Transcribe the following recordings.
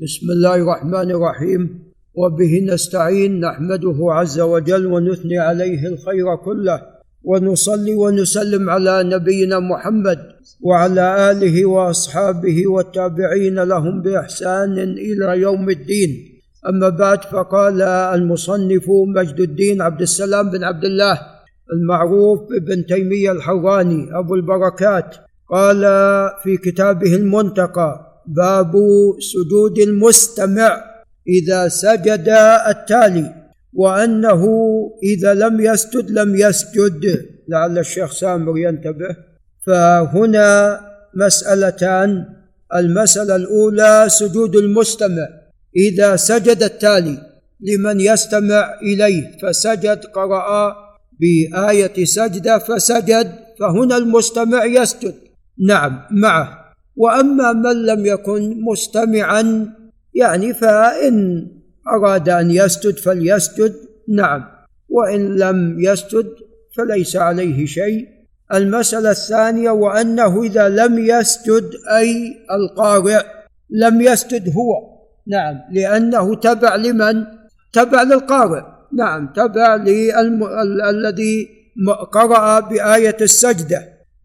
بسم الله الرحمن الرحيم. وبه نستعين نحمده عز وجل ونثني عليه الخير كله. ونصلي ونسلم على نبينا محمد وعلى آله وأصحابه والتابعين لهم بإحسان إلى يوم الدين. أما بعد فقال المصنف مجد الدين عبد السلام بن عبد الله المعروف بن تيمية الحراني أبو البركات قال في كتابه المنتقى باب سجود المستمع إذا سجد التالي وأنه إذا لم يسجد لم يسجد. لعل الشيخ سامر ينتبه. فهنا مسألتان. المسألة الأولى سجود المستمع إذا سجد التالي لمن يستمع إليه فسجد قرأ بآية سجدة فسجد فهنا المستمع يسجد. نعم معه. وأما من لم يكن مستمعا يعني فإن أراد أن يسجد فليسجد نعم. وإن لم يسجد فليس عليه شيء. المسألة الثانية وأنه إذا لم يسجد أي القارئ لم يسجد هو. نعم. لأنه تبع لمن؟ تبع للقارئ. نعم. تبع الذي قرأ بآية السجدة.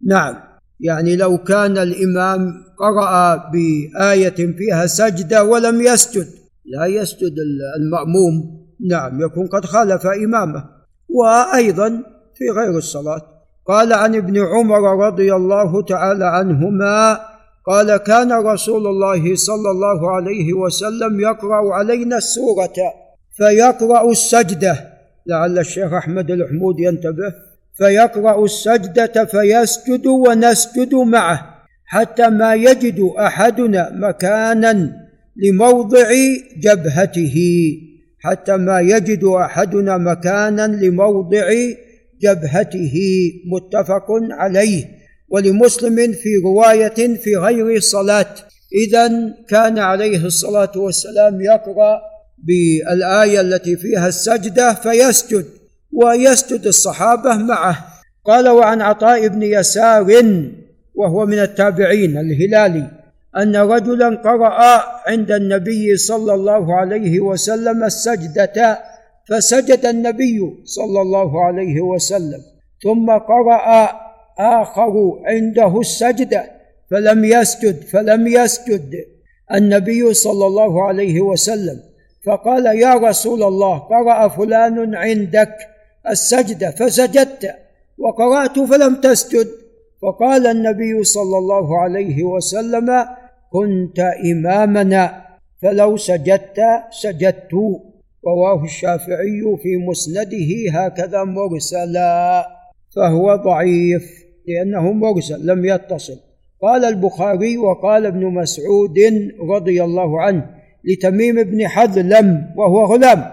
نعم. يعني لو كان الإمام قرأ بآية فيها سجدة ولم يسجد لا يسجد المأموم نعم يكون قد خالف إمامه. وأيضا في غير الصلاة. قال عن ابن عمر رضي الله تعالى عنهما قال كان رسول الله صلى الله عليه وسلم يقرأ علينا السورة فيقرأ السجدة. لعل الشيخ أحمد الحمود ينتبه. فيقرأ السجدة فيسجد ونسجد معه حتى ما يجد أحدنا مكانا لموضع جبهته حتى ما يجد أحدنا مكانا لموضع جبهته متفق عليه. ولمسلم في رواية في غير صلاة اذا كان عليه الصلاة والسلام يقرأ بالآية التي فيها السجدة فيسجد. ويسجد الصحابة معه. قال وعن عطاء بن يسار وهو من التابعين الهلالي أن رجلا قرأ عند النبي صلى الله عليه وسلم السجدة فسجد النبي صلى الله عليه وسلم ثم قرأ آخر عنده السجدة فلم يسجد فلم يسجد النبي صلى الله عليه وسلم فقال يا رسول الله قرأ فلان عندك السجدة فسجدت. وقرأت فلم تسجد. فقال النبي صلى الله عليه وسلم كنت إمامنا. فلو سجدت سجدت. رواه الشافعي في مسنده هكذا مرسلا. فهو ضعيف لأنه مرسل لم يتصل. قال البخاري وقال ابن مسعود رضي الله عنه لتميم بن حذلم وهو غلام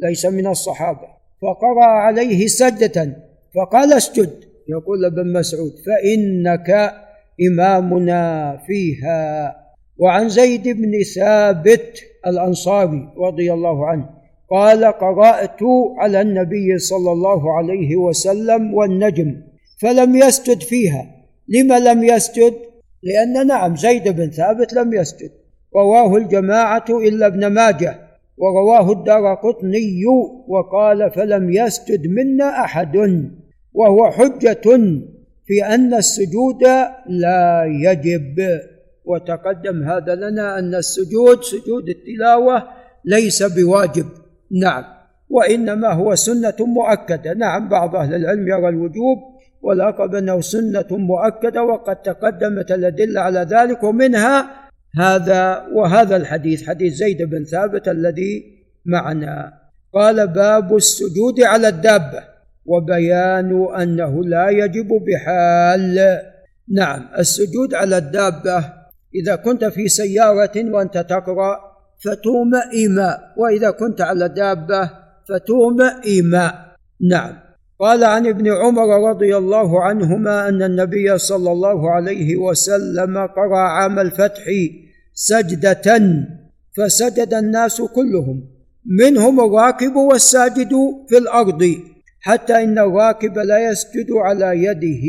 ليس من الصحابة. فقرأ عليه سجدة فقال اسجد. يقول ابن مسعود فإنك إمامنا فيها. وعن زيد بن ثابت الأنصاري رضي الله عنه قال قرأت على النبي صلى الله عليه وسلم والنجم فلم يسجد فيها. لما لم يسجد؟ لأن نعم زيد بن ثابت لم يسجد. رواه الجماعة إلا ابن ماجه. ورواه الدار قطني وقال فلم يسجد منا أحد وهو حجة في أن السجود لا يجب. وتقدم هذا لنا أن السجود سجود التلاوة ليس بواجب. نعم. وإنما هو سنة مؤكدة. نعم بعض أهل العلم يرى الوجوب ولقب أنه سنة مؤكدة وقد تقدمت الأدلة على ذلك ومنها هذا وهذا الحديث حديث زيد بن ثابت الذي معنا. قال باب السجود على الدابة وبيان أنه لا يجب بحال. نعم السجود على الدابة إذا كنت في سيارة وأنت تقرأ فتوم إيماء وإذا كنت على دابة فتوم إيماء. نعم. قال عن ابن عمر رضي الله عنهما أن النبي صلى الله عليه وسلم قرأ عام الفتح سجدة فسجد الناس كلهم. منهم الراكب والساجد في الأرض حتى إن الراكب لا يسجد على يده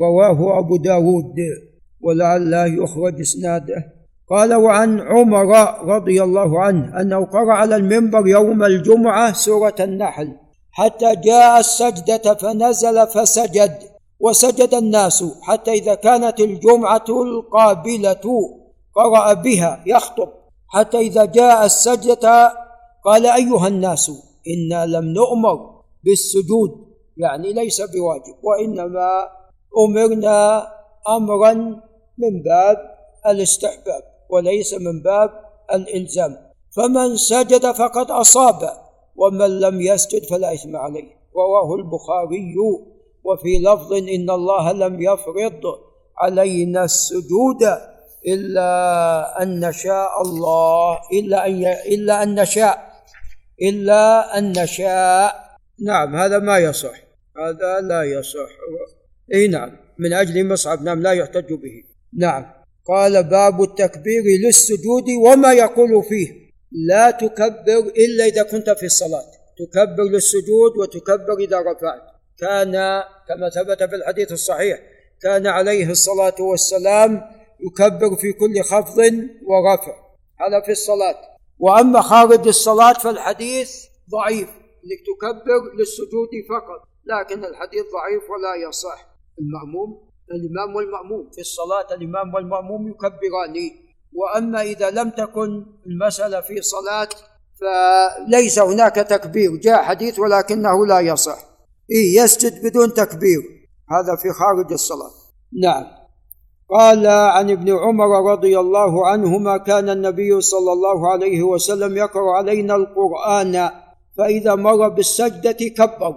رواه أبو داود. ولعله يخرج إسناده. قال وعن عمر رضي الله عنه أنه قرأ على المنبر يوم الجمعة سورة النحل حتى جاء السجدة فنزل فسجد وسجد الناس حتى إذا كانت الجمعة القابلة. قرأ بها يخطب. حتى إذا جاء السجدة قال أيها الناس إنا لم نؤمر بالسجود. يعني ليس بواجب وإنما أمرنا امرا من باب الاستحباب وليس من باب الإلزام. فمن سجد فقد أصاب ومن لم يسجد فلا إثم عليه. رواه البخاري وفي لفظ إن الله لم يفرض علينا السجود إلا أن نشاء الله إلا أن إلا أن نشاء إلا أن نشاء. نعم هذا ما يصح هذا لا يصح. إي نعم من أجل مصعب نعم لا يحتج به. نعم. قال باب التكبير للسجود وما يقول فيه. لا تكبر إلا إذا كنت في الصلاة. تكبر للسجود وتكبر إذا رفعت. كان كما ثبت في الحديث الصحيح كان عليه الصلاة والسلام يكبر في كل خفض ورفع. هذا في الصلاة. وأما خارج الصلاة فالحديث ضعيف إنك تكبر للسجود فقط لكن الحديث ضعيف ولا يصح. المأموم الإمام والمأموم. في الصلاة الإمام والمأموم يكبران. وأما إذا لم تكن المسألة في صلاة فليس هناك تكبير. جاء حديث ولكنه لا يصح. إيه يسجد بدون تكبير. هذا في خارج الصلاة. نعم. قال عن ابن عمر رضي الله عنهما كان النبي صلى الله عليه وسلم يقرأ علينا القرآن فإذا مر بالسجدة كبر.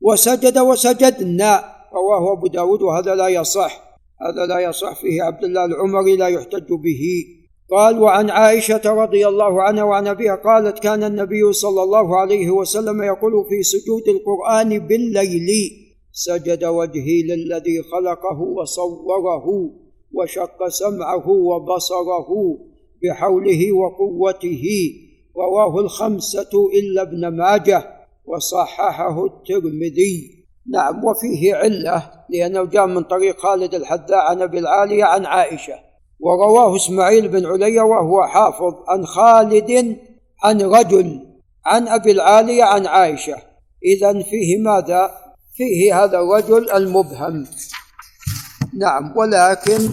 وسجد وسجدنا. رواه أبو داود. وهذا لا يصح. هذا لا يصح فيه. عبد الله العمري لا يحتج به. قال وعن عائشة رضي الله عنها وعن أبيها قالت كان النبي صلى الله عليه وسلم يقول في سجود القرآن بالليل. سجد وجهي للذي خلقه وصوره وشق سمعه وبصره بحوله وقوته رواه الخمسة إلا ابن ماجه وصححه الترمذي. نعم وفيه علة لأنه جاء من طريق خالد الحذاء عن أبي العالية عن عائشة. ورواه إسماعيل بن علي وهو حافظ عن خالد عن رجل عن أبي العالية عن عائشة. إذا فيه ماذا؟ فيه هذا الرجل المبهم. نعم ولكن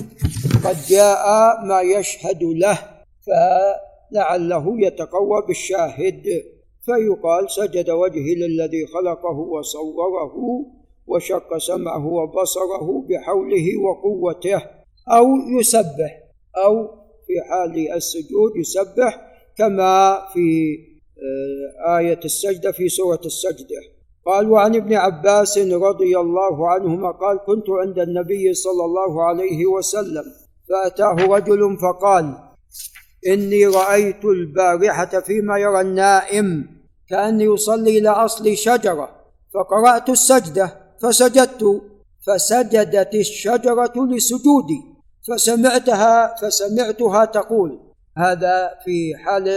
قد جاء ما يشهد له فلعله يتقوى بالشاهد. فيقال سجد وجهي للذي خلقه وصوره وشق سمعه وبصره بحوله وقوته أو يسبح أو في حال السجود يسبح كما في آه، آية السجدة في سورة السجدة. قال وعن ابن عباس رضي الله عنهما قال كنت عند النبي صلى الله عليه وسلم فأتاه رجل فقال إني رأيت البارحة فيما يرى النائم كأني يصلي إلى أصل شجرة فقرأت السجدة فسجدت فسجدت الشجرة لسجودي فسمعتها فسمعتها تقول هذا في حال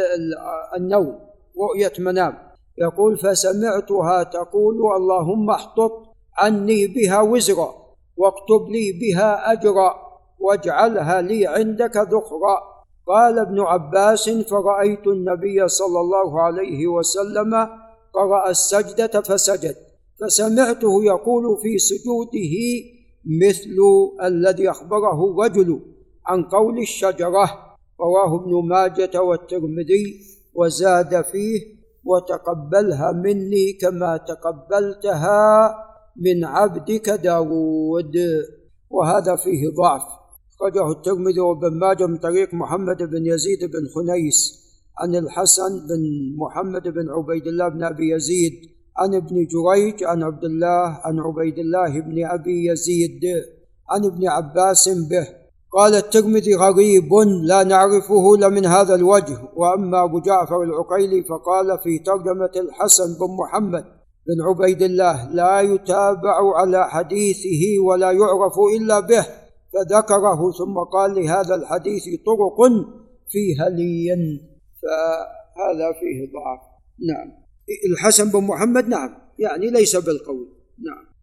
النوم رؤية منام. يقول فسمعتها تقول اللهم احطط عني بها وزرا واكتب لي بها أجرا واجعلها لي عندك ذخرا. قال ابن عباس فرأيت النبي صلى الله عليه وسلم قرأ السجدة فسجد فسمعته يقول في سجوده مثل الذي أخبره رجل عن قول الشجرة رواه ابن ماجة والترمذي وزاد فيه وتقبلها مني كما تقبلتها من عبدك داود. وهذا فيه ضعف. أخرجه الترمذي وابن ماجه من طريق محمد بن يزيد بن خنيس عن الحسن بن محمد بن عبيد الله بن أبي يزيد عن ابن جريج عن عبد الله عن عبيد الله بن أبي يزيد عن ابن عباس به قال الترمذي غريب لا نعرفه إلا من هذا الوجه. وأما أبو جعفر العقيلي فقال في ترجمة الحسن بن محمد بن عبيد الله لا يتابع على حديثه ولا يعرف إلا به فذكره ثم قال لهذا الحديث طرق فيها لين فهذا فيه ضعف. نعم. الحسن بن محمد نعم. يعني ليس بالقول. نعم.